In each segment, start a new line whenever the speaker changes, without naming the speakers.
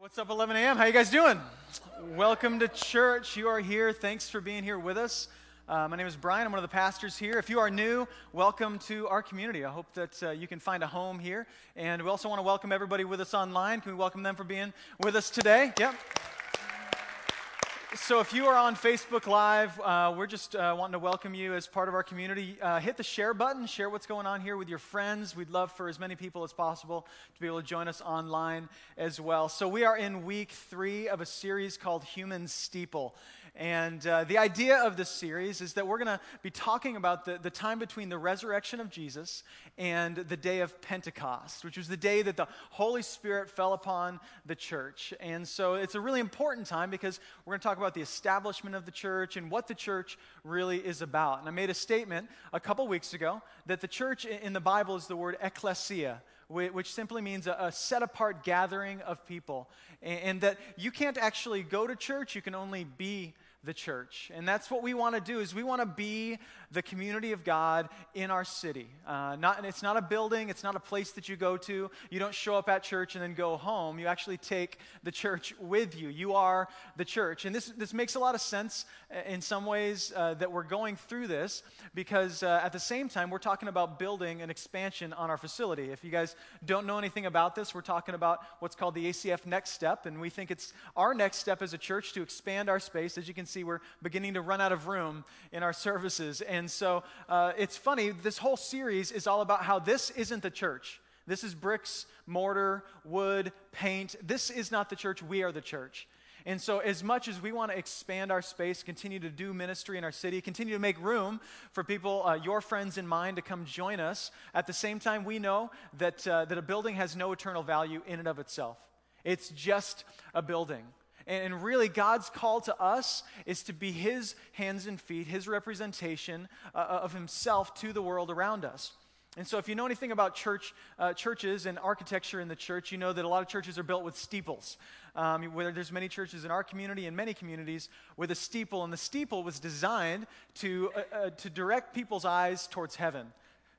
What's up, 11 a.m.? How you guys doing? Welcome to church. You are here. Thanks for being here with us. Uh, my name is Brian. I'm one of the pastors here. If you are new, welcome to our community. I hope that uh, you can find a home here. And we also want to welcome everybody with us online. Can we welcome them for being with us today? Yep. So, if you are on Facebook Live, uh, we're just uh, wanting to welcome you as part of our community. Uh, hit the share button, share what's going on here with your friends. We'd love for as many people as possible to be able to join us online as well. So, we are in week three of a series called Human Steeple. And uh, the idea of this series is that we're going to be talking about the, the time between the resurrection of Jesus and the day of Pentecost, which was the day that the Holy Spirit fell upon the church. And so it's a really important time because we're going to talk about the establishment of the church and what the church really is about. And I made a statement a couple weeks ago that the church in the Bible is the word ecclesia which simply means a, set apart gathering of people. And, that you can't actually go to church, you can only be the church. And that's what we want to do is we want to be the community of God in our city. Uh, not, it's not a building, it's not a place that you go to. You don't show up at church and then go home. You actually take the church with you. You are the church. And this, this makes a lot of sense uh, in some ways uh, that we're going through this because uh, at the same time, we're talking about building an expansion on our facility. If you guys don't know anything about this, we're talking about what's called the ACF Next Step. And we think it's our next step as a church to expand our space. As you can see, we're beginning to run out of room in our services. And and so uh, it's funny, this whole series is all about how this isn't the church. This is bricks, mortar, wood, paint. This is not the church. We are the church. And so, as much as we want to expand our space, continue to do ministry in our city, continue to make room for people, uh, your friends and mine, to come join us, at the same time, we know that, uh, that a building has no eternal value in and of itself. It's just a building. And, really, God's call to us is to be His hands and feet, His representation uh, uh, of Himself to the world around us. And so, if you know anything about church, uh, churches and architecture in the church, you know that a lot of churches are built with steeples. Um, where there's many churches in our community and many communities with a steeple, and the steeple was designed to, uh, uh, to direct people's eyes towards heaven.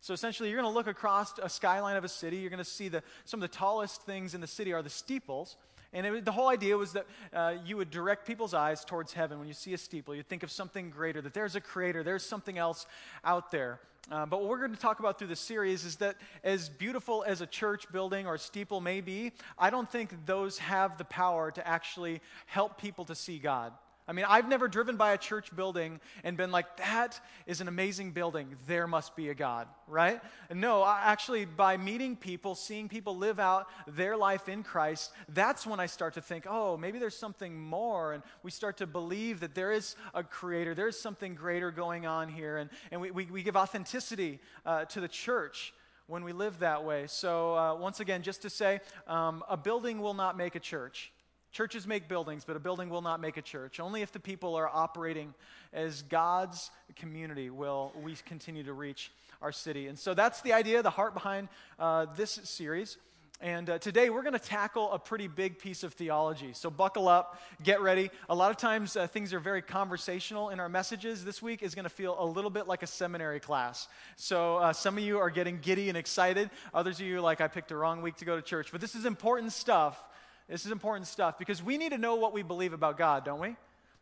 So essentially, you're going to look across a skyline of a city. You're going to see the, some of the tallest things in the city are the steeples. And it, the whole idea was that uh, you would direct people's eyes towards heaven. When you see a steeple, you'd think of something greater, that there's a creator, there's something else out there. Uh, but what we're going to talk about through this series is that as beautiful as a church building or a steeple may be, I don't think those have the power to actually help people to see God. I mean, I've never driven by a church building and been like, that is an amazing building. There must be a God, right? No, actually, by meeting people, seeing people live out their life in Christ, that's when I start to think, oh, maybe there's something more. And we start to believe that there is a creator, there is something greater going on here. And, and we, we, we give authenticity uh, to the church when we live that way. So, uh, once again, just to say, um, a building will not make a church. Churches make buildings, but a building will not make a church. Only if the people are operating as God's community will we continue to reach our city. And so that's the idea, the heart behind uh, this series. And uh, today we're going to tackle a pretty big piece of theology. So buckle up, get ready. A lot of times uh, things are very conversational in our messages. This week is going to feel a little bit like a seminary class. So uh, some of you are getting giddy and excited. Others of you are like, I picked the wrong week to go to church. But this is important stuff this is important stuff because we need to know what we believe about God, don't we?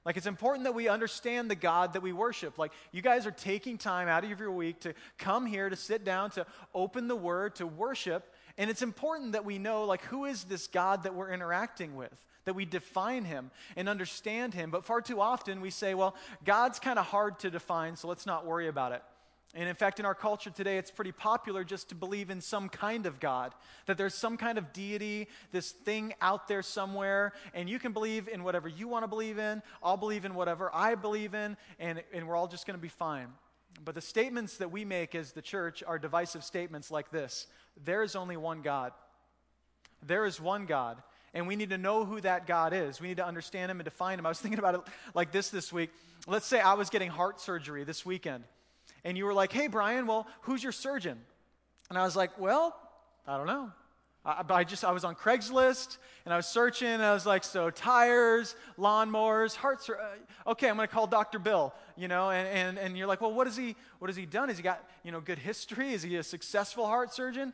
Like, it's important that we understand the God that we worship. Like, you guys are taking time out of your week to come here, to sit down, to open the Word, to worship. And it's important that we know, like, who is this God that we're interacting with? That we define him and understand him. But far too often we say, well, God's kind of hard to define, so let's not worry about it. And in fact, in our culture today, it's pretty popular just to believe in some kind of God, that there's some kind of deity, this thing out there somewhere, and you can believe in whatever you want to believe in. I'll believe in whatever I believe in, and, and we're all just going to be fine. But the statements that we make as the church are divisive statements like this There is only one God. There is one God. And we need to know who that God is. We need to understand him and define him. I was thinking about it like this this week. Let's say I was getting heart surgery this weekend and you were like, hey, Brian, well, who's your surgeon? And I was like, well, I don't know. I, just, I was on Craigslist and I was searching and I was like, so tires, lawnmowers, heart sur- uh, okay, I'm going to call Dr. Bill, you know, and, and, and you're like, well, what has he, what has he done? Has he got, you know, good history? Is he a successful heart surgeon?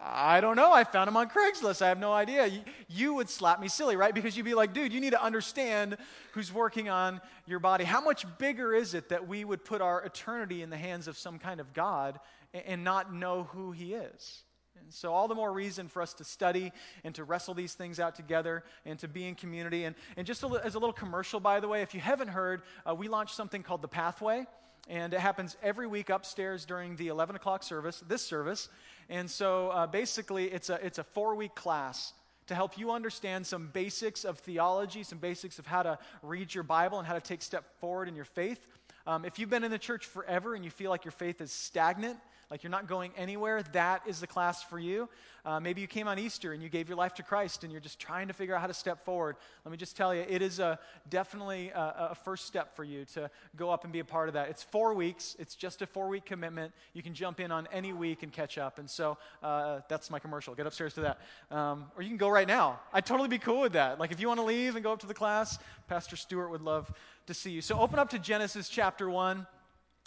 I don't know. I found him on Craigslist. I have no idea. You, you, would slap me silly, right? Because you'd be like, dude, you need to understand who's working on your body. How much bigger is it that we would put our eternity in the hands of some kind of God and, and not know who He is? And so, all the more reason for us to study and to wrestle these things out together and to be in community. And, and just a, as a little commercial, by the way, if you haven't heard, uh, we launched something called The Pathway. And it happens every week upstairs during the 11 o'clock service, this service. And so uh, basically, it's a, it's a four week class to help you understand some basics of theology, some basics of how to read your Bible and how to take step forward in your faith. Um, if you've been in the church forever and you feel like your faith is stagnant, like you're not going anywhere, that is the class for you. Uh, maybe you came on Easter and you gave your life to Christ and you're just trying to figure out how to step forward. Let me just tell you, it is a, definitely a, a first step for you to go up and be a part of that. It's four weeks, it's just a four week commitment. You can jump in on any week and catch up. And so uh, that's my commercial. Get upstairs to that. Um, or you can go right now. I'd totally be cool with that. Like if you want to leave and go up to the class, Pastor Stewart would love to see you. So open up to Genesis chapter 1.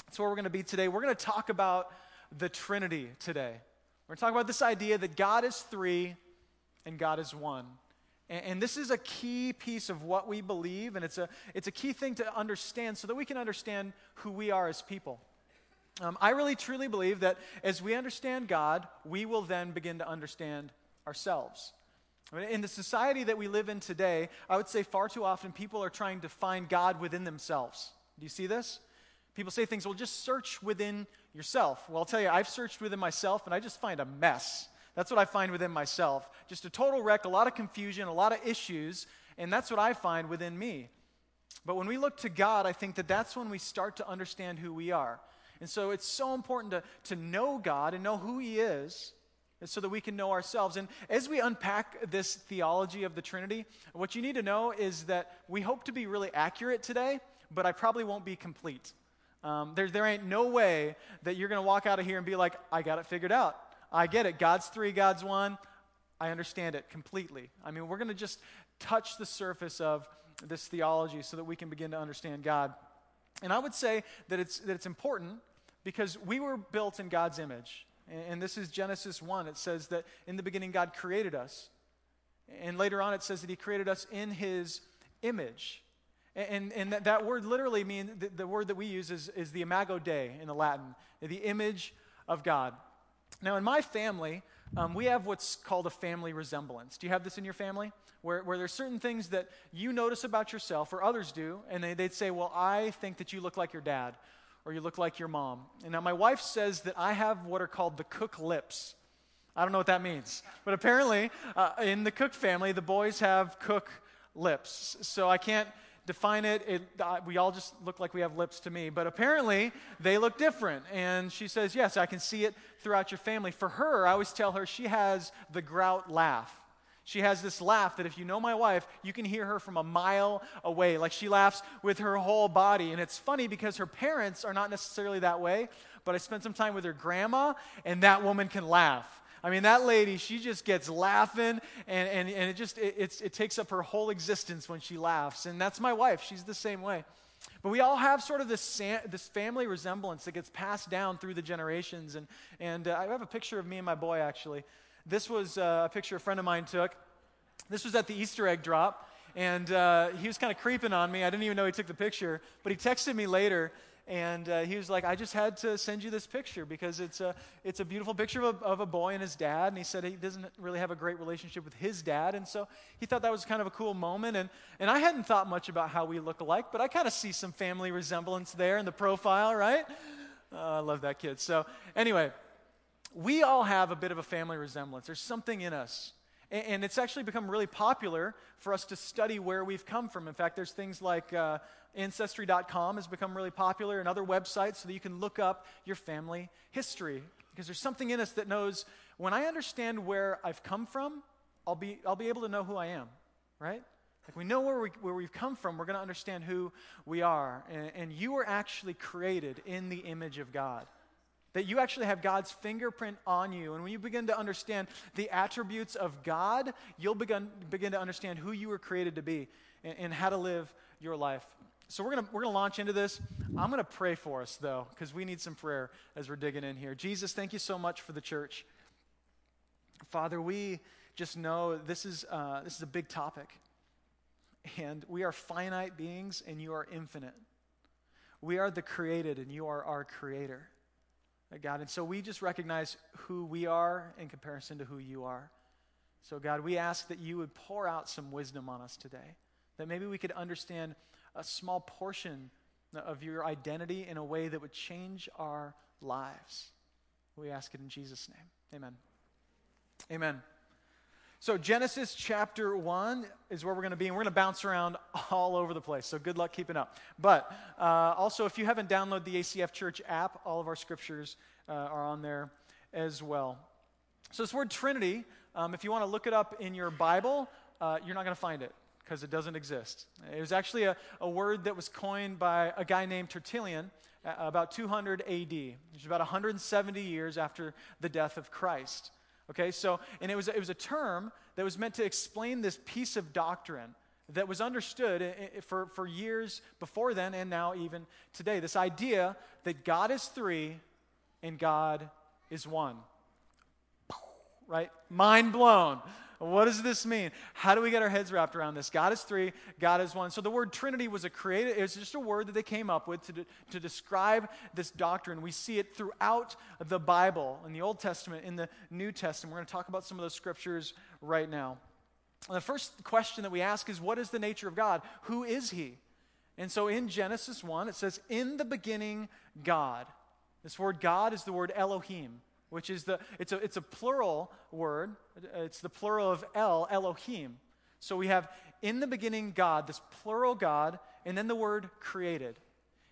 That's where we're going to be today. We're going to talk about the Trinity today. We're going to talk about this idea that God is three and God is one. And, and, this is a key piece of what we believe, and it's a, it's a key thing to understand so that we can understand who we are as people. Um, I really truly believe that as we understand God, we will then begin to understand ourselves. In the society that we live in today, I would say far too often people are trying to find God within themselves. Do you see this? People say things, well, just search within yourself. Well, I'll tell you, I've searched within myself and I just find a mess. That's what I find within myself. Just a total wreck, a lot of confusion, a lot of issues, and that's what I find within me. But when we look to God, I think that that's when we start to understand who we are. And so it's so important to, to know God and know who He is so that we can know ourselves. And as we unpack this theology of the Trinity, what you need to know is that we hope to be really accurate today, but I probably won't be complete. Um, there, there ain't no way that you're going to walk out of here and be like, I got it figured out. I get it. God's three, God's one. I understand it completely. I mean, we're going to just touch the surface of this theology so that we can begin to understand God. And I would say that it's, that it's important because we were built in God's image. And, this is Genesis 1. It says that in the beginning, God created us. And later on, it says that He created us in His image. And, and that, that word literally means, the, the, word that we use is, is the imago Dei in the Latin, the image of God. Now, in my family, um, we have what's called a family resemblance. Do you have this in your family? Where, where there's certain things that you notice about yourself, or others do, and they, they'd say, Well, I think that you look like your dad, or you look like your mom. And now my wife says that I have what are called the cook lips. I don't know what that means. But apparently, uh, in the Cook family, the boys have cook lips. So I can't define it. it uh, we all just look like we have lips to me, but apparently they look different. And she says, Yes, I can see it throughout your family. For her, I always tell her she has the grout laugh. She has this laugh that if you know my wife, you can hear her from a mile away. Like she laughs with her whole body. And it's funny because her parents are not necessarily that way, but I spent some time with her grandma, and that woman can laugh. I mean, that lady, she just gets laughing, and, and, and it just it, it takes up her whole existence when she laughs. And that's my wife. She's the same way. But we all have sort of this, this family resemblance that gets passed down through the generations. And, and uh, I have a picture of me and my boy, actually. This was uh, a picture a friend of mine took. This was at the Easter egg drop. And uh, he was kind of creeping on me. I didn't even know he took the picture. But he texted me later and uh, he was like, I just had to send you this picture because it's a, it's a beautiful picture of a, of a boy and his dad. And he said he doesn't really have a great relationship with his dad. And so he thought that was kind of a cool moment. And, and I hadn't thought much about how we look alike, but I kind of see some family resemblance there in the profile, right? Uh, I love that kid. So, anyway, we all have a bit of a family resemblance. There's something in us. And, and it's actually become really popular for us to study where we've come from. In fact, there's things like uh, Ancestry.com has become really popular and other websites so that you can look up your family history. Because there's something in us that knows when I understand where I've come from, I'll be, I'll be able to know who I am, right? Like we know where, we, where we've come from, we're going to understand who we are. And, and you were actually created in the image of God. That you actually have God's fingerprint on you. And when you begin to understand the attributes of God, you'll begin, begin to understand who you were created to be and, and how to live your life. So we're going we're gonna launch into this. I'm going to pray for us, though, because we need some prayer as we're digging in here. Jesus, thank you so much for the church. Father, we just know this is, uh, this is a big topic. And we are finite beings, and you are infinite. We are the created, and you are our creator, God. And so we just recognize who we are in comparison to who you are. So, God, we ask that you would pour out some wisdom on us today, that maybe we could understand a small portion of your identity in a way that would change our lives. We ask it in Jesus' name. Amen. Amen. So, Genesis chapter 1 is where we're going to be, and we're going to bounce around all over the place. So, good luck keeping up. But uh, also, if you haven't downloaded the ACF Church app, all of our scriptures uh, are on there as well. So, this word Trinity, um, if you want to look it up in your Bible, uh, you're not going to find it because it doesn't exist. It was actually a, a, word that was coined by a guy named Tertullian uh, about 200 AD, which is about 170 years after the death of Christ. Okay, so, and it was, it was a term that was meant to explain this piece of doctrine that was understood for, for years before then and now even today. This idea that God is three and God is one. Right? Mind blown. What does this mean? How do we get our heads wrapped around this? God is three, God is one. So the word Trinity was a created, it was just a word that they came up with to, de- to describe this doctrine. We see it throughout the Bible, in the Old Testament, in the New Testament. We're going to talk about some of those scriptures right now. the first question that we ask is what is the nature of God? Who is He? And so in Genesis 1, it says, In the beginning, God. This word God is the word Elohim which is the, it's a, it's a plural word. It's the plural of El, Elohim. So we have in the beginning God, this plural God, and then the word created.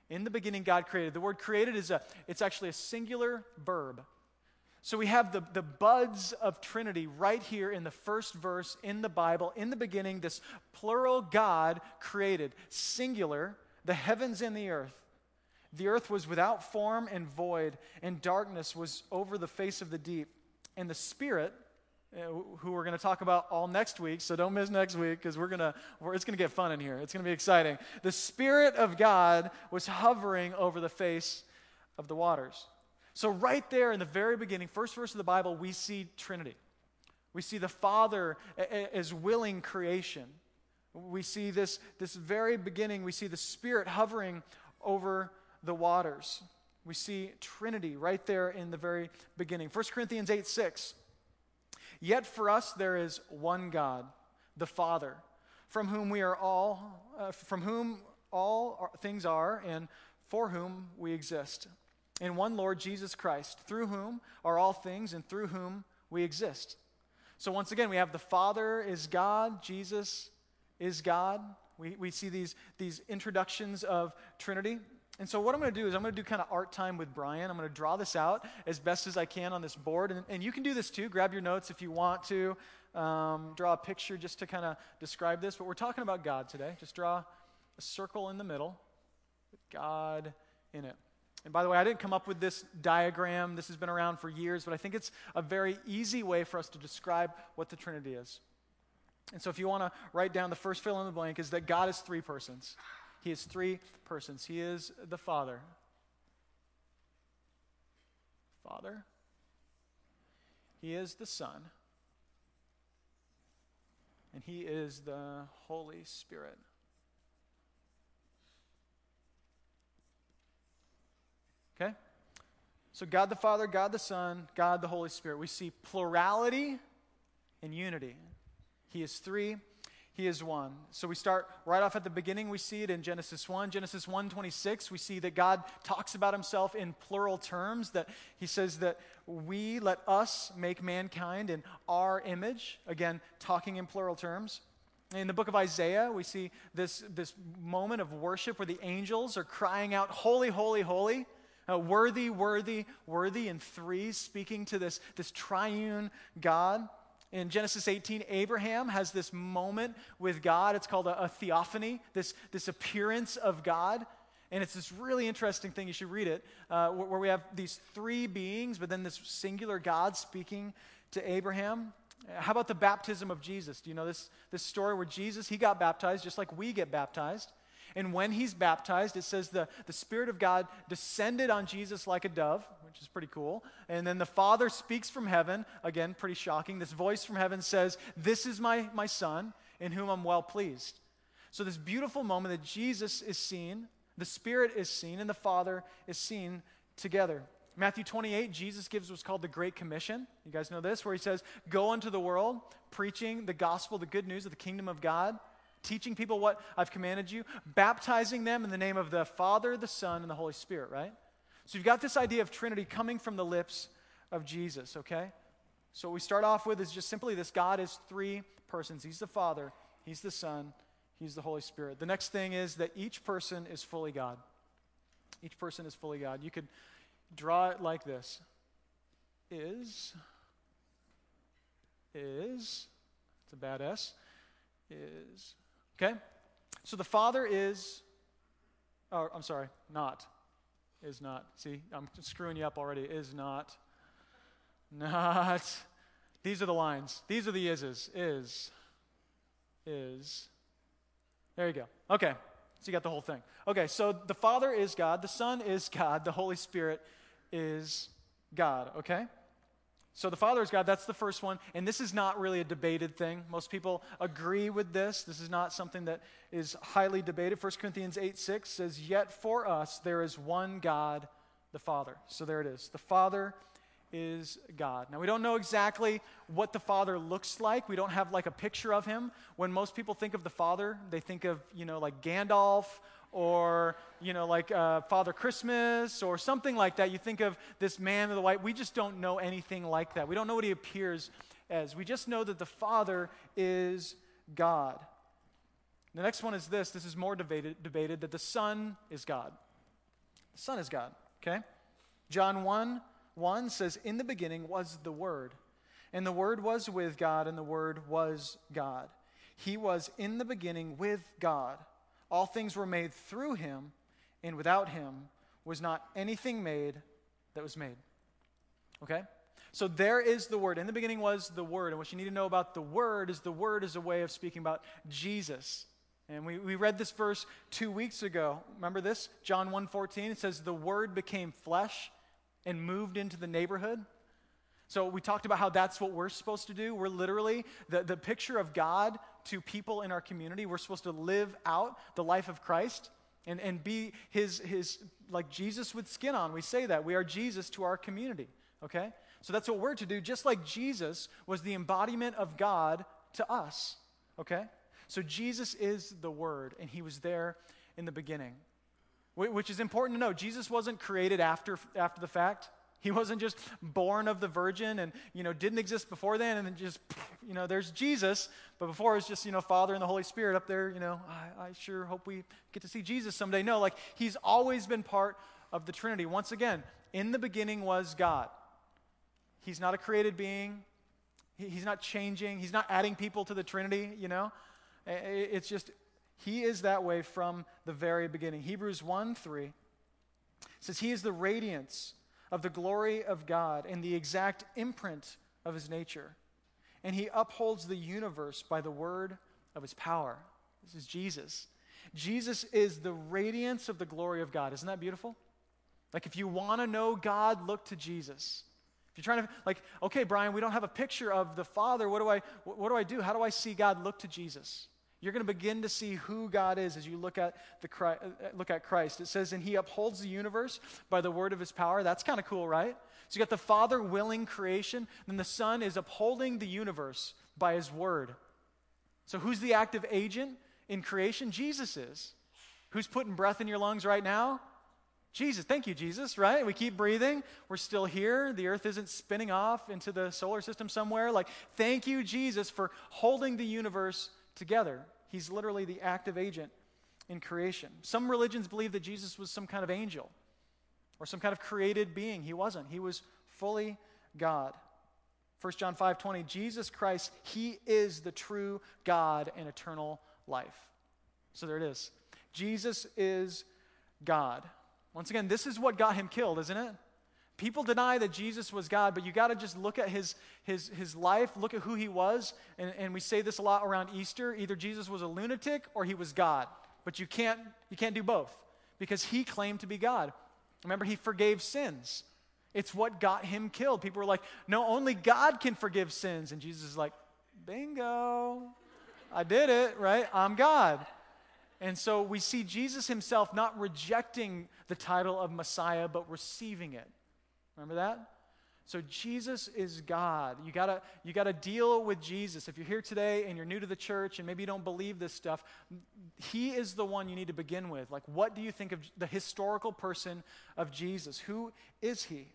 In the beginning, God created. The word created is a, it's actually a singular verb. So we have the, the buds of Trinity right here in the first verse in the Bible. In the beginning, this plural God created, singular, the heavens and the earth. The earth was without form and void, and darkness was over the face of the deep. And the Spirit, uh, who we're going to talk about all next week, so don't miss next week because we're going to, it's going to get fun in here. It's going to be exciting. The Spirit of God was hovering over the face of the waters. So, right there in the very beginning, first verse of the Bible, we see Trinity. We see the Father as willing creation. We see this, this very beginning, we see the Spirit hovering over the waters. We see Trinity right there in the very beginning. 1 Corinthians 8 6. Yet for us there is one God, the Father, from whom we are all, uh, from whom all things are, and for whom we exist. In one Lord Jesus Christ, through whom are all things, and through whom we exist. So once again, we have the Father is God, Jesus is God. We, we see these, these introductions of Trinity. And so, what I'm going to do is, I'm going to do kind of art time with Brian. I'm going to draw this out as best as I can on this board. And, and you can do this too. Grab your notes if you want to. Um, draw a picture just to kind of describe this. But we're talking about God today. Just draw a circle in the middle with God in it. And by the way, I didn't come up with this diagram. This has been around for years, but I think it's a very easy way for us to describe what the Trinity is. And so, if you want to write down the first fill in the blank, is that God is three persons. He is three persons. He is the Father. Father. He is the Son. And He is the Holy Spirit. Okay? So, God the Father, God the Son, God the Holy Spirit. We see plurality and unity. He is three he is one. So we start right off at the beginning. We see it in Genesis 1. Genesis 1:26, we see that God talks about himself in plural terms that he says that we let us make mankind in our image, again talking in plural terms. In the book of Isaiah, we see this, this moment of worship where the angels are crying out, Holy, holy, holy. Uh, worthy, worthy, worthy in three, speaking to this, this triune God. In Genesis 18, Abraham has this moment with God. It's called a, a, theophany, this, this appearance of God. And it's this really interesting thing. You should read it, uh, where, where we have these three beings, but then this singular God speaking to Abraham. How about the baptism of Jesus? Do you know this, this story where Jesus, he got baptized just like we get baptized. And when he's baptized, it says the, the Spirit of God descended on Jesus like a dove, which is pretty cool. And then the Father speaks from heaven, again, pretty shocking. This voice from heaven says, This is my, my Son, in whom I'm well pleased. So, this beautiful moment that Jesus is seen, the Spirit is seen, and the Father is seen together. Matthew 28, Jesus gives what's called the Great Commission. You guys know this, where he says, Go into the world, preaching the gospel, the good news of the kingdom of God, teaching people what I've commanded you, baptizing them in the name of the Father, the Son, and the Holy Spirit, right? So you've got this idea of Trinity coming from the lips of Jesus, okay? So what we start off with is just simply this God is three persons He's the Father, He's the Son, He's the Holy Spirit. The next thing is that each person is fully God. Each person is fully God. You could draw it like this is, is, it's a bad S, is, okay? So the Father is, or I'm sorry, not, is not. See, I'm screwing you up already. Is not, not. These are the lines. These are the ises. Is, is. There you go. Okay. So you got the whole thing. Okay, so the Father is God, the Son is God, the Holy Spirit is God, okay? So the Father is God, that's the first one. And this is not really a debated thing. Most people agree with this. This is not something that is highly debated. 1 Corinthians 8 6 says, Yet for us there is one God, the Father. So there it is. The Father is God. Now, we don't know exactly what the Father looks like. We don't have like a picture of him. When most people think of the Father, they think of, you know, like Gandalf or you know like uh, father christmas or something like that. You think of this man with the white we just don't know anything like that. We don't know what he appears as. We just know that the father is god. The next one is this. This is more debated, debated that the son is god. The son is god okay? John 1 1 says in the beginning was the word and the word was with god and the word was god. He was in the beginning with god all things were made through him, and without him was not anything made that was made. Okay? So there is the Word. In the beginning was the Word. And what you need to know about the Word is the Word is a way of speaking about Jesus. And we, we read this verse two weeks ago. Remember this? John 1.14. It says, The Word became flesh and moved into the neighborhood. So we talked about how that's what we're supposed to do. We're literally the, the picture of God to people in our community. We're supposed to live out the life of Christ and, and be his, his, like Jesus with skin on. We say that. We are Jesus to our community, okay? So that's what we're to do, just like Jesus was the embodiment of God to us, okay? So Jesus is the Word, and he was there in the beginning, which is important to know. Jesus wasn't created after, after the fact. He wasn't just born of the virgin and, you know, didn't exist before then and then just, you know, there's Jesus. But before it was just, you know, Father and the Holy Spirit up there, you know, I, I sure hope we get to see Jesus someday. No, like he's always been part of the Trinity. Once again, in the beginning was God. He's not a created being. He, he's not changing. He's not adding people to the Trinity, you know. It's just, he is that way from the very beginning. Hebrews 1 3 says, He is the radiance of the glory of God and the exact imprint of his nature. And he upholds the universe by the word of his power. This is Jesus. Jesus is the radiance of the glory of God. Isn't that beautiful? Like, if you want to know God, look to Jesus. If you're trying to, like, okay, Brian, we don't have a picture of the Father. What do I, what do I do? How do I see God? Look to Jesus. You're going to begin to see who God is as you look at, the, uh, look at Christ. It says, and he upholds the universe by the word of his power. That's kind of cool, right? So you got the Father willing creation, then the Son is upholding the universe by his word. So who's the active agent in creation? Jesus is. Who's putting breath in your lungs right now? Jesus. Thank you, Jesus, right? We keep breathing. We're still here. The earth isn't spinning off into the solar system somewhere. Like, thank you, Jesus, for holding the universe together. He's literally the active agent in creation. Some religions believe that Jesus was some kind of angel or some kind of created being. He wasn't. He was fully God. 1 John 5 20, Jesus Christ, He is the true God and eternal life. So there it is. Jesus is God. Once again, this is what got him killed, isn't it? People deny that Jesus was God, but you got to just look at his, his, his life, look at who he was. And, and we say this a lot around Easter either Jesus was a lunatic or he was God. But you can't, you can't do both because he claimed to be God. Remember, he forgave sins. It's what got him killed. People were like, no, only God can forgive sins. And Jesus is like, bingo, I did it, right? I'm God. And so we see Jesus himself not rejecting the title of Messiah, but receiving it. Remember that? So Jesus is God. You gotta, you gotta deal with Jesus. If you're here today and you're new to the church and maybe you don't believe this stuff, He is the one you need to begin with. Like, what do you think of the historical person of Jesus? Who is He?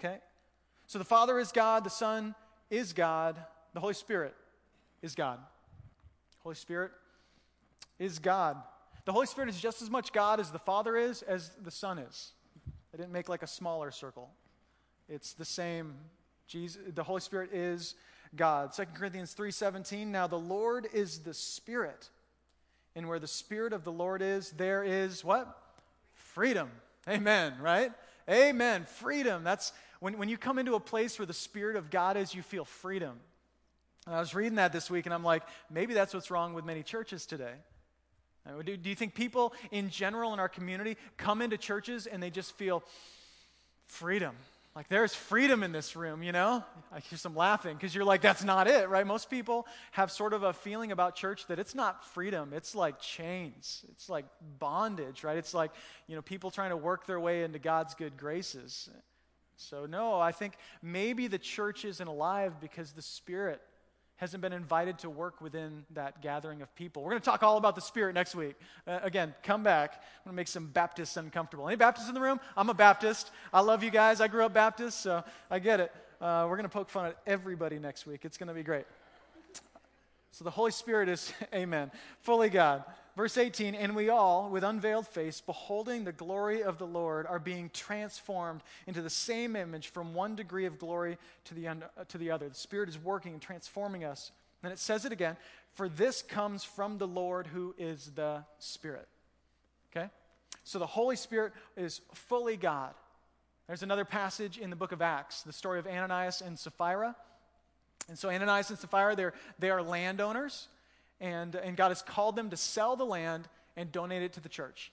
Okay? So the Father is God, the Son is God, the Holy Spirit is God. Holy Spirit is God. The Holy Spirit is just as much God as the Father is, as the Son is. I didn't make like a smaller circle. It's the same. Jesus, the Holy Spirit is God. 2 Corinthians 3:17 Now the Lord is the Spirit. And where the Spirit of the Lord is, there is what? Freedom. Amen, right? Amen. Freedom. That's when, when you come into a place where the Spirit of God is, you feel freedom. And I was reading that this week, and I'm like, maybe that's what's wrong with many churches today. Do, do you think people in general in our community come into churches and they just feel freedom? Like there's freedom in this room, you know? I hear some laughing because you're like, that's not it, right? Most people have sort of a feeling about church that it's not freedom. It's like chains. It's like bondage, right? It's like, you know, people trying to work their way into God's good graces. So, no, I think maybe the church isn't alive because the Spirit hasn't been invited to work within that gathering of people. We're going to talk all about the Spirit next week. Uh, again, come back. I'm going to make some Baptists uncomfortable. Any Baptists in the room? I'm a Baptist. I love you guys. I grew up Baptist, so I get it. Uh, we're going to poke fun at everybody next week. It's going to be great. So the Holy Spirit is, amen, fully God. Verse 18, and we all, with unveiled face, beholding the glory of the Lord, are being transformed into the same image from one degree of glory to the, un- to the other. The Spirit is working and transforming us. And it says it again, for this comes from the Lord who is the Spirit. Okay? So the Holy Spirit is fully God. There's another passage in the book of Acts, the story of Ananias and Sapphira. And so Ananias and Sapphira, they're, they are landowners and, and God has called them to sell the land and donate it to the church.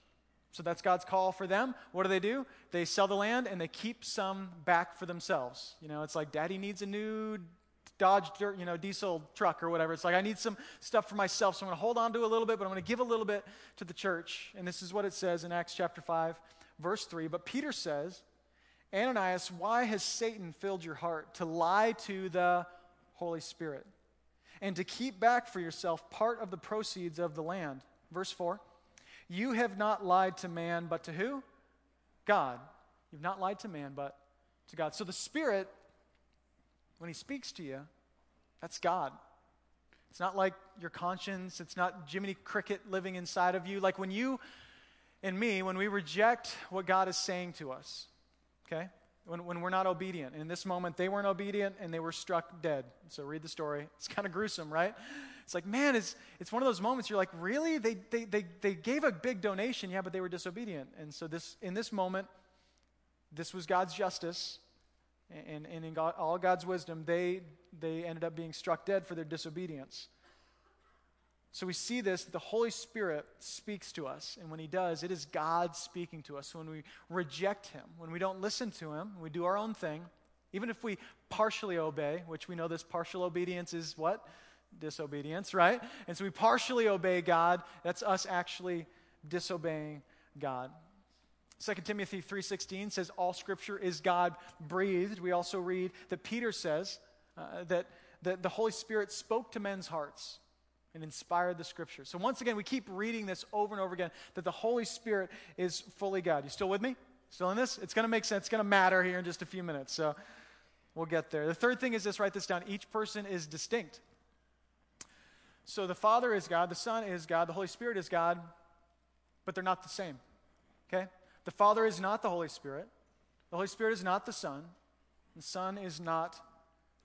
So that's God's call for them. What do they do? They sell the land and they keep some back for themselves. You know, it's like daddy needs a new Dodge, you know, diesel truck or whatever. It's like I need some stuff for myself, so I'm going to hold on to a little bit, but I'm going to give a little bit to the church. And this is what it says in Acts chapter 5, verse 3. But Peter says, Ananias, why has Satan filled your heart to lie to the Holy Spirit and to keep back for yourself part of the proceeds of the land. Verse 4 You have not lied to man, but to who? God. You've not lied to man, but to God. So the Spirit, when He speaks to you, that's God. It's not like your conscience, it's not Jiminy Cricket living inside of you. Like when you and me, when we reject what God is saying to us, okay? When, when we're not obedient. And in this moment, they weren't obedient and they were struck dead. So read the story. It's kind of gruesome, right? It's like, man, it's, it's one of those moments you're like, really? They, they, they, they gave a big donation, yeah, but they were disobedient. And so this, in this moment, this was God's justice. And, and in God, all God's wisdom, they, they ended up being struck dead for their disobedience. So we see this, the Holy Spirit speaks to us. And when He does, it is God speaking to us. When we reject Him, when we don't listen to Him, we do our own thing, even if we partially obey, which we know this partial obedience is what? Disobedience, right? And so we partially obey God. That's us actually disobeying God. 2 Timothy 3:16 says all scripture is God breathed. We also read that Peter says uh, that, that the Holy Spirit spoke to men's hearts and inspired the scripture. So once again, we keep reading this over and over again that the Holy Spirit is fully God. You still with me? Still in this? It's going to make sense. It's going to matter here in just a few minutes. So we'll get there. The third thing is this write this down. Each person is distinct. So the Father is God, the Son is God, the Holy Spirit is God, but they're not the same. Okay? The Father is not the Holy Spirit. The Holy Spirit is not the Son. The Son is not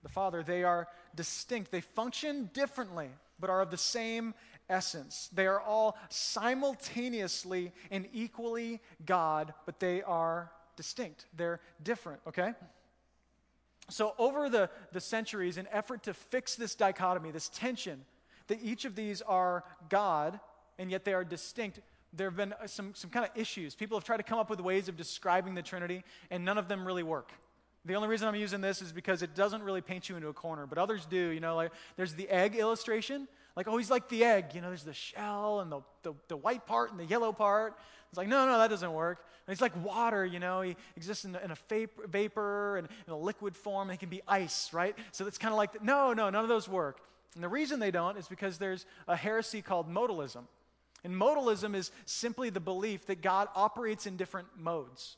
the Father. They are distinct. They function differently but are of the same essence. They are all simultaneously and equally God, but they are distinct. They're different, okay? So, over the, the centuries, in effort to fix this dichotomy, this tension, that each of these are God and yet they are distinct, there have been uh, some, some kind of issues. People have tried to come up with ways of describing the Trinity, and none of them really work. The only reason I'm using this is because it doesn't really paint you into a corner, but others do. You know, like there's the egg illustration. Like, oh, he's like the egg. You know, there's the shell and the, the, the white part and the yellow part. It's like, no, no, that doesn't work. And he's like water, you know, he exists in, in a vapor, and in a liquid form, and he can be ice, right? So it's kind of like, the, no, no, none of those work. And the reason they don't is because there's a heresy called modalism. And modalism is simply the belief that God operates in different modes.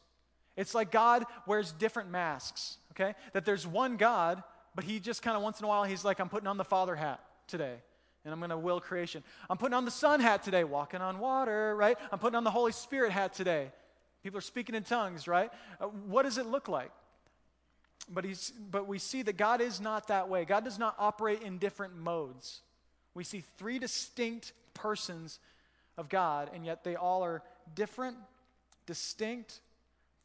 It's like God wears different masks, okay? That there's one God, but he just kind of once in a while, he's like, I'm putting on the Father hat today, and I'm going to will creation. I'm putting on the Son hat today, walking on water, right? I'm putting on the Holy Spirit hat today. People are speaking in tongues, right? Uh, what does it look like? But, he's, but we see that God is not that way. God does not operate in different modes. We see three distinct persons of God, and yet they all are different, distinct,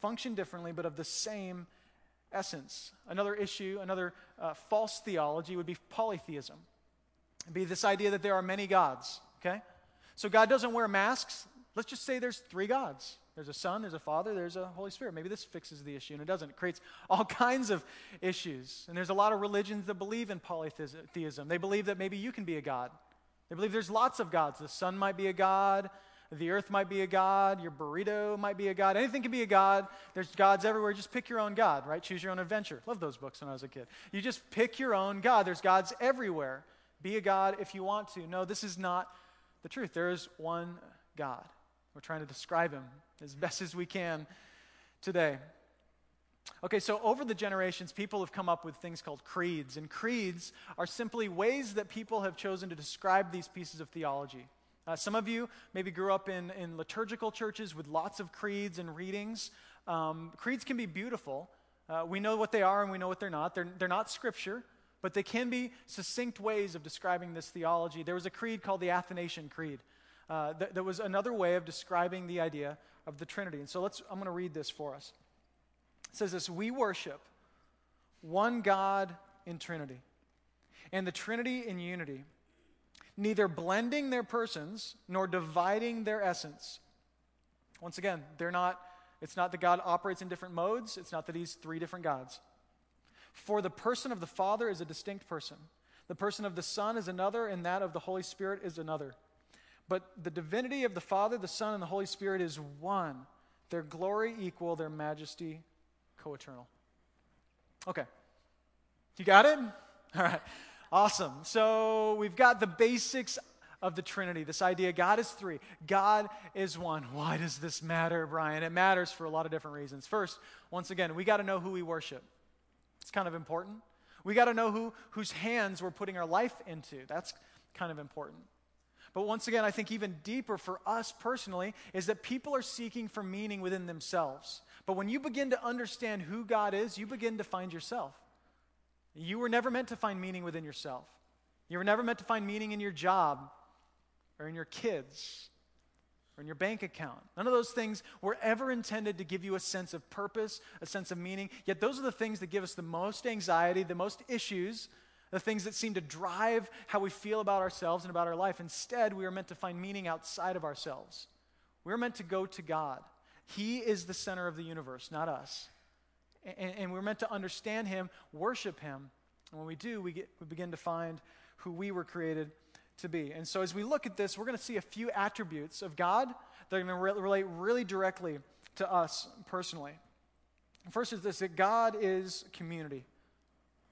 function differently, but of the same essence. Another issue, another uh, false theology would be polytheism. It'd be this idea that there are many gods, okay? So God doesn't wear masks. Let's just say there's three gods. There's a Son, there's a Father, there's a Holy Spirit. Maybe this fixes the issue, and it doesn't. It creates all kinds of issues. And there's a lot of religions that believe in polytheism. They believe that maybe you can be a God. They believe there's lots of gods. The sun might be a God, the earth might be a God. Your burrito might be a God. Anything can be a God. There's gods everywhere. Just pick your own God, right? Choose your own adventure. Love those books when I was a kid. You just pick your own God. There's gods everywhere. Be a God if you want to. No, this is not the truth. There is one God. We're trying to describe him as best as we can today. Okay, so over the generations, people have come up with things called creeds, and creeds are simply ways that people have chosen to describe these pieces of theology. Uh, some of you maybe grew up in, in liturgical churches with lots of creeds and readings. Um, creeds can be beautiful. Uh, we know what they are and we know what they're not. They're, they're not scripture, but they can be succinct ways of describing this theology. There was a creed called the Athanasian Creed. Uh, was another way of describing the idea of the Trinity. And so let's, I'm going to read this for us. It says this We worship one God in Trinity, and the Trinity in unity neither blending their persons nor dividing their essence. Once again, they're not, it's not that God operates in different modes, it's not that he's three different gods. For the person of the Father is a distinct person, the person of the Son is another, and that of the Holy Spirit is another. But the divinity of the Father, the Son, and the Holy Spirit is one, their glory equal, their majesty co eternal. Okay. You got it? All right. Awesome. So we've got the basics of the Trinity this idea God is three, God is one. Why does this matter, Brian? It matters for a lot of different reasons. First, once again, we got to know who we worship. It's kind of important. We got to know who, whose hands we're putting our life into. That's kind of important. But once again, I think even deeper for us personally is that people are seeking for meaning within themselves. But when you begin to understand who God is, you begin to find yourself. You were never meant to find meaning within yourself. You were never meant to find meaning in your job or in your kids or in your bank account. None of those things were ever intended to give you a sense of purpose, a sense of meaning. Yet those are the things that give us the most anxiety, the most issues, the things that seem to drive how we feel about ourselves and about our life. Instead, we are meant to find meaning outside of ourselves. We're meant to go to God. He is the center of the universe, not us and, and we're meant to understand Him, worship Him. And when we do, we, get, we begin to find who we were created to be. And so, as we look at this, we're going to see a few attributes of God that are going to re- relate really directly to us personally. First is this that God is community,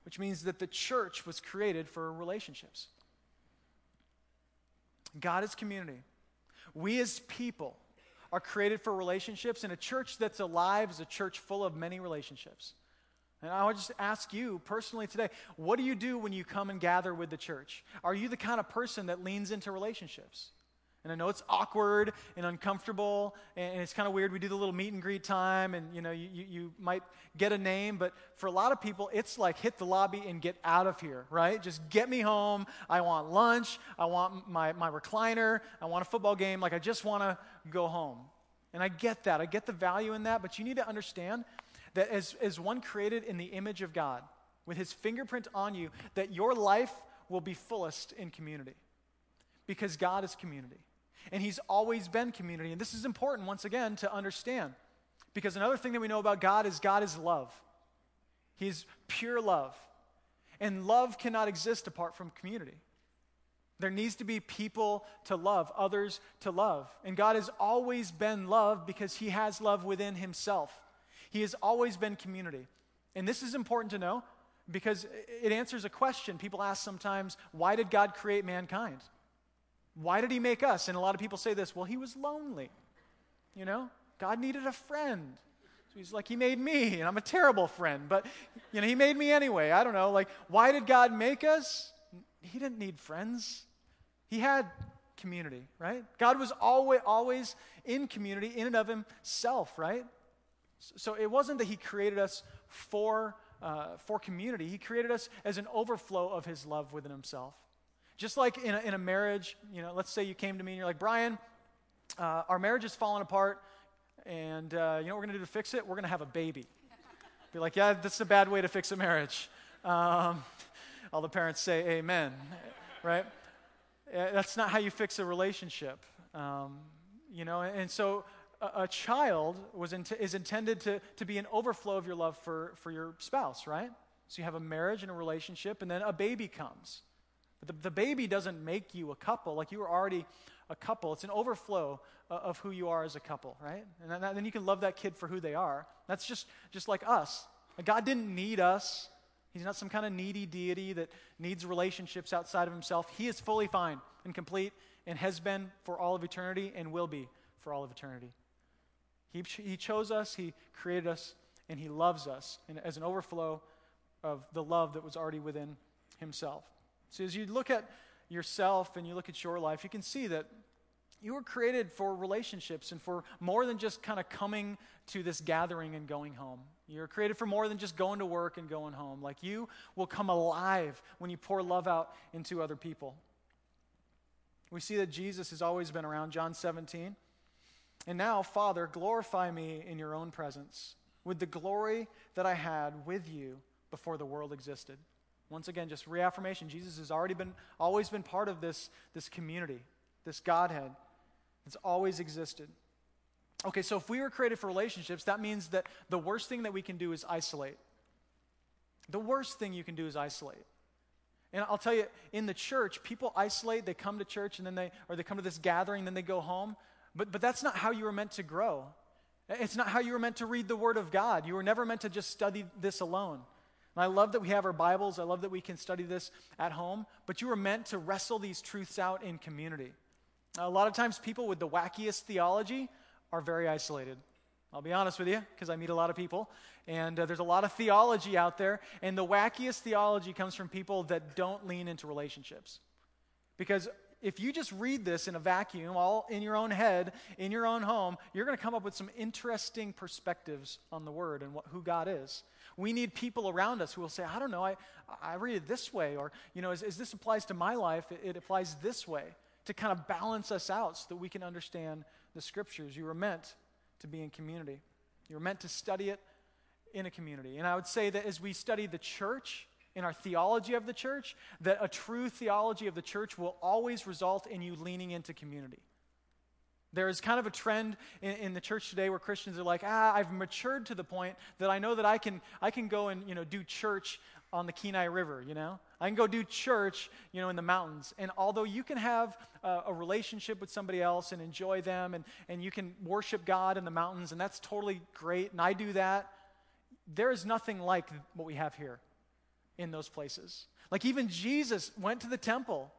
which means that the church was created for relationships. God is community. We as people are created for relationships, and a church that's alive is a church full of many relationships. And I would just ask you personally today what do you do when you come and gather with the church? Are you the kind of person that leans into relationships? And I know it's awkward and uncomfortable, and it's kind of weird. We do the little meet and greet time, and you know, you, you, might get a name, but for a lot of people, it's like hit the lobby and get out of here, right? Just get me home. I want lunch. I want my, my recliner. I want a football game. Like, I just want to go home. And I get that. I get the value in that, but you need to understand that as, as one created in the image of God, with his fingerprint on you, that your life will be fullest in community because God is community. And He's always been community. And this is important, once again, to understand. Because another thing that we know about God is God is love. He's pure love. And love cannot exist apart from community. There needs to be people to love, others to love. And God has always been love because He has love within Himself. He has always been community. And this is important to know because it answers a question people ask sometimes why did God create mankind? Why did He make us? And a lot of people say this well, He was lonely. You know, God needed a friend. So he's like, He made me, and I'm a terrible friend, but you know, He made me anyway. I don't know. Like, why did God make us? He didn't need friends. He had community, right? God was always, always in community in and of himself, right? So it wasn't that he created us for, uh, for community, he created us as an overflow of his love within himself. Just like in a, in a marriage, you know, let's say you came to me and you're like, Brian, uh, our marriage is falling apart, and uh, you know what we're going to do to fix it? We're going to have a baby. Be like, yeah, that's a bad way to fix a marriage. Um, all the parents say amen, right? Uh, that's not how you fix a relationship. Um, you know, and so a, a child was in, is intended to, to be an overflow of your love for, for your spouse, right? So you have a marriage and a relationship, and then a baby comes. The, the baby doesn't make you a couple. Like you are already a couple. It's an overflow uh, of who you are as a couple, right? And then, then you can love that kid for who they are. That's just, just like us. God didn't need us. He's not some kind of needy deity that needs relationships outside of himself. He is fully fine and complete and has been for all of eternity and will be for all of eternity. He, he chose us, He created us, and He loves us and as an overflow of the love that was already within Himself. So as you look at yourself and you look at your life, you can see that you were created for relationships and for more than just kind of coming to this gathering and going home. You're created for more than just going to work and going home. Like you will come alive when you pour love out into other people. We see that Jesus has always been around, John 17. And now, Father, glorify me in your own presence with the glory that I had with you before the world existed. Once again, just reaffirmation. Jesus has already been, always been part of this, this community, this Godhead. It's always existed. Okay, so if we were created for relationships, that means that the worst thing that we can do is isolate. The worst thing you can do is isolate. And I'll tell you, in the church, people isolate, they come to church and then they, or they come to this gathering, then they go home. But, but that's not how you were meant to grow. It's not how you were meant to read the Word of God. You were never meant to just study this alone. And I love that we have our Bibles. I love that we can study this at home. But you were meant to wrestle these truths out in community. A lot of times, people with the wackiest theology are very isolated. I'll be honest with you, because I meet a lot of people. And uh, there's a lot of theology out there. And the wackiest theology comes from people that don't lean into relationships. Because if you just read this in a vacuum, all in your own head, in your own home, you're going to come up with some interesting perspectives on the Word and what, who God is. We need people around us who will say, I don't know, I, I read it this way, or, you know, as, as this applies to my life, it, it applies this way, to kind of balance us out so that we can understand the Scriptures. You were meant to be in community, you were meant to study it in a community. And I would say that as we study the church, in our theology of the church, that a true theology of the church will always result in you leaning into community. There is kind of a trend in, in, the church today where Christians are like, ah, I've matured to the point that I know that I can, I can go and you know, do church on the Kenai River, you know? I can go do church, you know, in the mountains. And although you can have a, a relationship with somebody else and enjoy them, and, and you can worship God in the mountains, and that's totally great, and I do that, there is nothing like what we have here in those places. Like even Jesus went to the temple.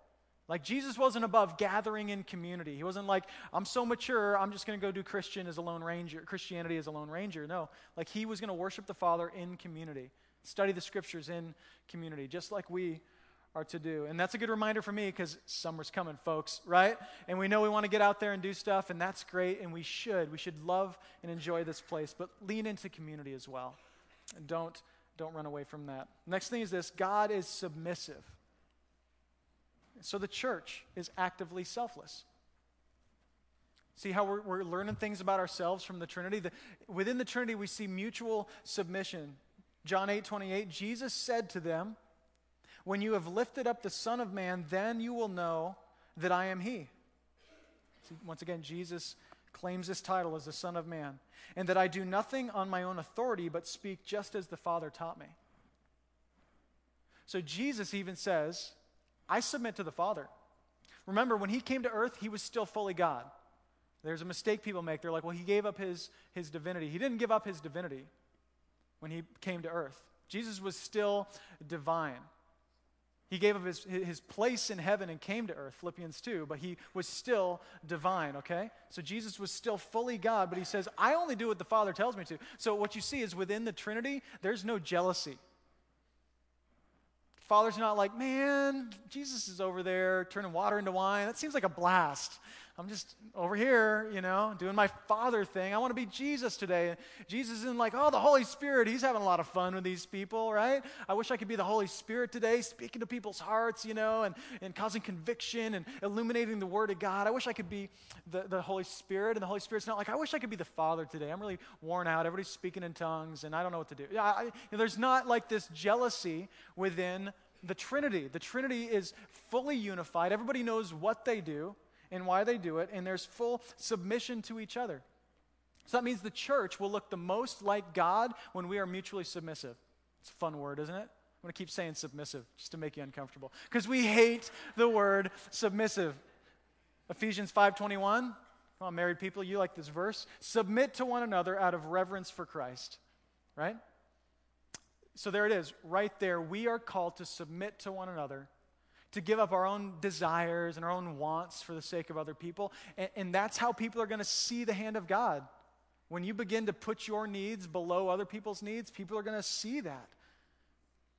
Like Jesus wasn't above gathering in community. He wasn't like, I'm so mature, I'm just going to go do Christian as a lone ranger, Christianity as a lone ranger. No, like he was going to worship the Father in community, study the scriptures in community, just like we are to do. And that's a good reminder for me because summer's coming, folks, right? And we know we want to get out there and do stuff, and that's great, and we should. We should love and enjoy this place, but lean into community as well. And don't don't run away from that. Next thing is this God is submissive. So the church is actively selfless. See how we're, we're learning things about ourselves from the Trinity? The, within the Trinity, we see mutual submission. John 8 28, Jesus said to them, When you have lifted up the Son of Man, then you will know that I am He. See, once again, Jesus claims this title as the Son of Man. And that I do nothing on my own authority, but speak just as the Father taught me. So Jesus even says, I submit to the Father. Remember, when he came to earth, he was still fully God. There's a mistake people make. They're like, well, he gave up his, his divinity. He didn't give up his divinity when he came to earth. Jesus was still divine. He gave up his, his place in heaven and came to earth, Philippians 2, but he was still divine, okay? So Jesus was still fully God, but he says, I only do what the Father tells me to. So what you see is within the Trinity, there's no jealousy. Father's are not like, man, Jesus is over there turning water into wine. That seems like a blast. I'm just over here, you know, doing my father thing. I want to be Jesus today. Jesus isn't like, oh, the Holy Spirit, he's having a lot of fun with these people, right? I wish I could be the Holy Spirit today, speaking to people's hearts, you know, and, and causing conviction and illuminating the Word of God. I wish I could be the, the Holy Spirit. And the Holy Spirit's not like, I wish I could be the Father today. I'm really worn out. Everybody's speaking in tongues, and I don't know what to do. Yeah, I, you know, there's not like this jealousy within the Trinity. The Trinity is fully unified. Everybody knows what they do and why they do it, and there's full submission to each other. So that means the church will look the most like God when we are mutually submissive. It's a fun word, isn't it? I'm going to keep saying submissive just to make you uncomfortable because we hate the word submissive. Ephesians 5:21. Come on, married people, you like this verse? Submit to one another out of reverence for Christ. Right? So there it is, right there. We are called to submit to one another to give up our own desires and our own wants for the sake of other people. And, and that's how people are going to see the hand of God. When you begin to put your needs below other people's needs, people are going to see that.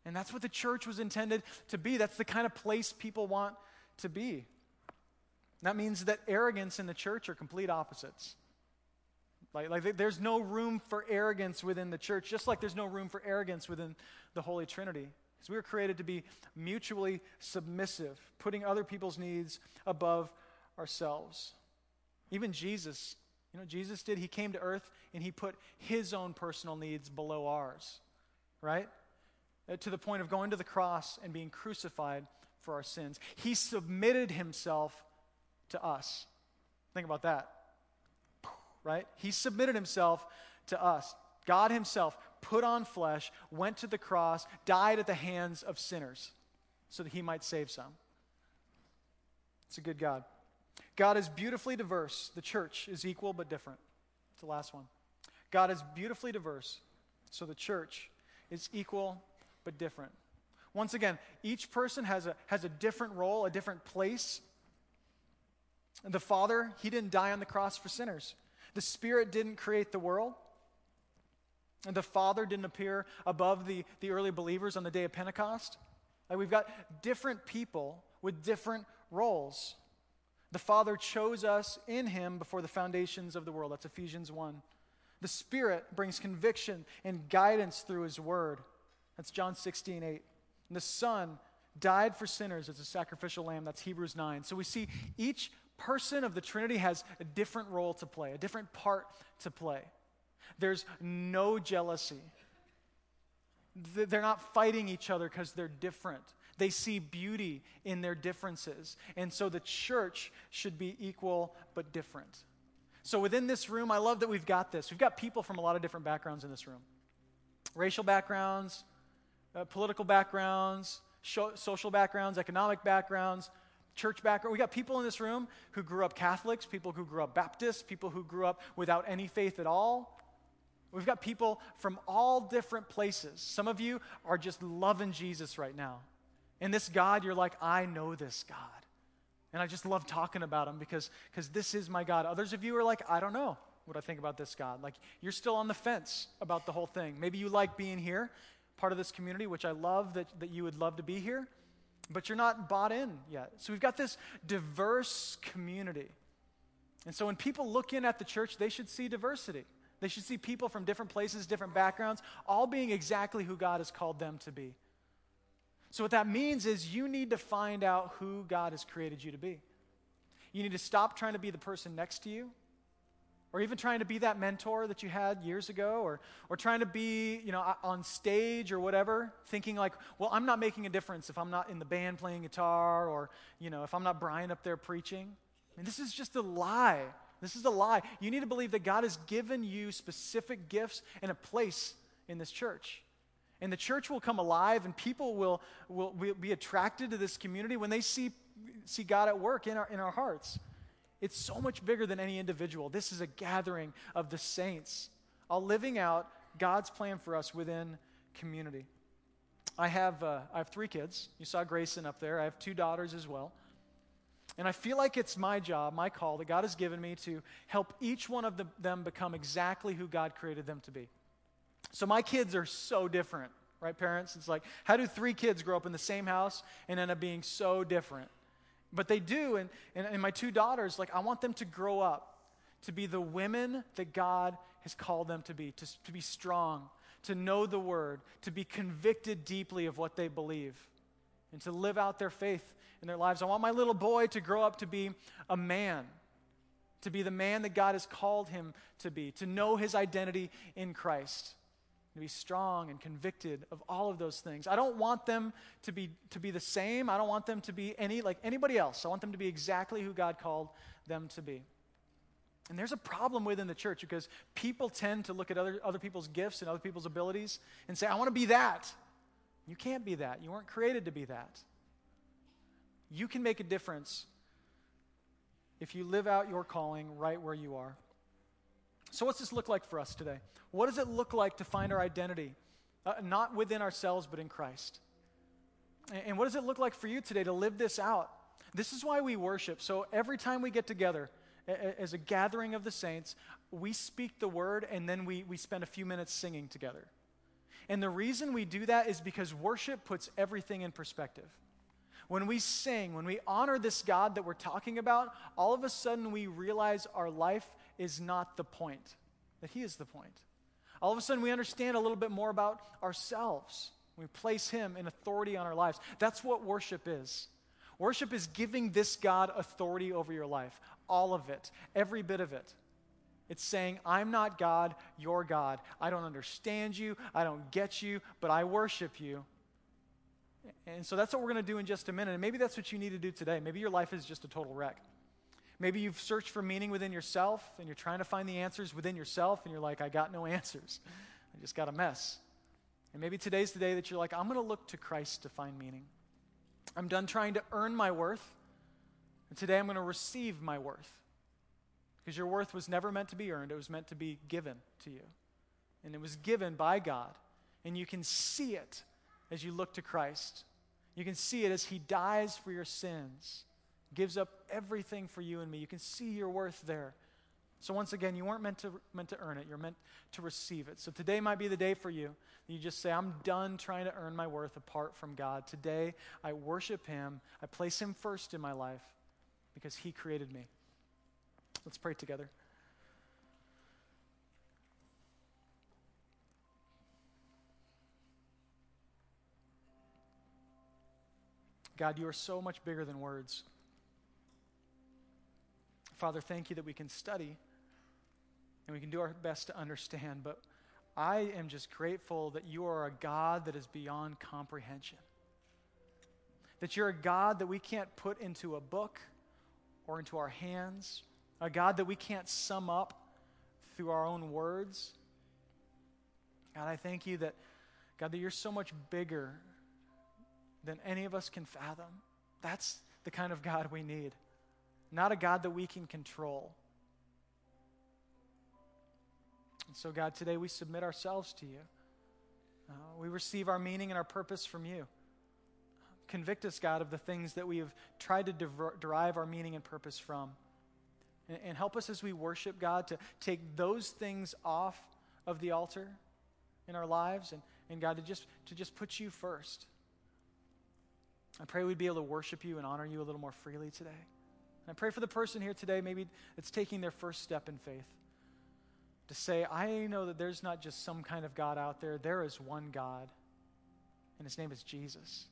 And that's what the church was intended to be. That's the kind of place people want to be. That means that arrogance in the church are complete opposites. Like, like there's no room for arrogance within the church, just like there's no room for arrogance within the Holy Trinity. Because we were created to be mutually submissive, putting other people's needs above ourselves. Even Jesus, you know, Jesus did, he came to earth and he put his own personal needs below ours, right? Uh, to the point of going to the cross and being crucified for our sins. He submitted himself to us. Think about that, right? He submitted himself to us. God Himself put on flesh, went to the cross, died at the hands of sinners so that He might save some. It's a good God. God is beautifully diverse. The church is equal but different. It's the last one. God is beautifully diverse, so the church is equal but different. Once again, each person has a, has a different role, a different place. The Father, He didn't die on the cross for sinners. The Spirit didn't create the world. And the Father didn't appear above the, the early believers on the day of Pentecost. Like we've got different people with different roles. The Father chose us in Him before the foundations of the world. That's Ephesians 1. The Spirit brings conviction and guidance through His Word. That's John 16, 8. And the Son died for sinners as a sacrificial lamb. That's Hebrews 9. So we see each person of the Trinity has a different role to play, a different part to play. There's no jealousy. They're not fighting each other because they're different. They see beauty in their differences. And so the church should be equal but different. So within this room, I love that we've got this. We've got people from a lot of different backgrounds in this room racial backgrounds, uh, political backgrounds, social backgrounds, economic backgrounds, church background. We got people in this room who grew up Catholics, people who grew up Baptists, people who grew up without any faith at all. We've got people from all different places. Some of you are just loving Jesus right now. And this God, you're like, I know this God. And I just love talking about him because this is my God. Others of you are like, I don't know what I think about this God. Like, you're still on the fence about the whole thing. Maybe you like being here, part of this community, which I love that, that you would love to be here, but you're not bought in yet. So we've got this diverse community. And so when people look in at the church, they should see diversity. They should see people from different places, different backgrounds, all being exactly who God has called them to be. So, what that means is you need to find out who God has created you to be. You need to stop trying to be the person next to you, or even trying to be that mentor that you had years ago, or, or trying to be you know, on stage or whatever, thinking like, well, I'm not making a difference if I'm not in the band playing guitar, or you know, if I'm not Brian up there preaching. And this is just a lie. This is a lie. You need to believe that God has given you specific gifts and a place in this church. And the church will come alive, and people will, will, will be attracted to this community when they see, see God at work in our, in our hearts. It's so much bigger than any individual. This is a gathering of the saints, all living out God's plan for us within community. I have, uh, I have three kids. You saw Grayson up there. I have two daughters as well. And I feel like it's my job, my call that God has given me to help each one of the, them become exactly who God created them to be. So my kids are so different, right, parents? It's like, how do three kids grow up in the same house and end up being so different? But they do, and, and, and my two daughters, like, I want them to grow up to be the women that God has called them to be, to, to be strong, to know the word, to be convicted deeply of what they believe, and to live out their faith in their lives. I want my little boy to grow up to be a man, to be the man that God has called him to be, to know his identity in Christ, to be strong and convicted of all of those things. I don't want them to be, to be the same. I don't want them to be any like anybody else. I want them to be exactly who God called them to be. And there's a problem within the church because people tend to look at other, other people's gifts and other people's abilities and say, I want to be that. You can't be that. You weren't created to be that. You can make a difference if you live out your calling right where you are. So, what's this look like for us today? What does it look like to find our identity, uh, not within ourselves, but in Christ? And, what does it look like for you today to live this out? This is why we worship. So, every time we get together, as a gathering of the saints, we speak the word and then we, we spend a few minutes singing together. And the reason we do that is because worship puts everything in perspective. When we sing, when we honor this God that we're talking about, all of a sudden we realize our life is not the point, that He is the point. All of a sudden we understand a little bit more about ourselves. We place Him in authority on our lives. That's what worship is. Worship is giving this God authority over your life, all of it, every bit of it. It's saying, I'm not God, you're God. I don't understand you, I don't get you, but I worship you. And so that's what we're going to do in just a minute. And maybe that's what you need to do today. Maybe your life is just a total wreck. Maybe you've searched for meaning within yourself and you're trying to find the answers within yourself and you're like, I got no answers. I just got a mess. And maybe today's the day that you're like, I'm going to look to Christ to find meaning. I'm done trying to earn my worth. And today I'm going to receive my worth. Because your worth was never meant to be earned, it was meant to be given to you. And it was given by God. And you can see it as you look to Christ. You can see it as He dies for your sins, gives up everything for you and me. You can see your worth there. So, once again, you weren't meant to, meant to earn it, you're meant to receive it. So, today might be the day for you. You just say, I'm done trying to earn my worth apart from God. Today, I worship Him, I place Him first in my life because He created me. Let's pray together. God, you are so much bigger than words. Father, thank you that we can study and we can do our best to understand, but I am just grateful that you are a God that is beyond comprehension. That you're a God that we can't put into a book or into our hands, a God that we can't sum up through our own words. God, I thank you that, God, that you're so much bigger than any of us can fathom. That's the kind of God we need, not a God that we can control. And so, God, today we submit ourselves to you. Uh, we receive our meaning and our purpose from you. Convict us, God, of the things that we have tried to dever- derive our meaning and purpose from. And, and help us as we worship, God, to take those things off of the altar in our lives and, and God, to just, to just put you first. I pray we'd be able to worship you and honor you a little more freely today. And I pray for the person here today, maybe that's taking their first step in faith, to say, I know that there's not just some kind of God out there, there is one God, and his name is Jesus.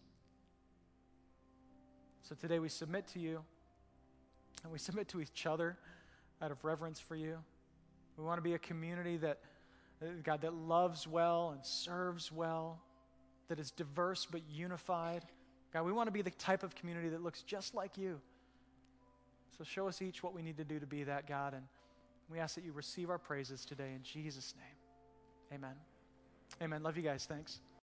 So today we submit to you, and we submit to each other out of reverence for you. We want to be a community that, uh, God, that loves well and serves well, that is diverse but unified. God, we want to be the type of community that looks just like you. So show us each what we need to do to be that, God. And we ask that you receive our praises today in Jesus' name. Amen. Amen. Love you guys. Thanks.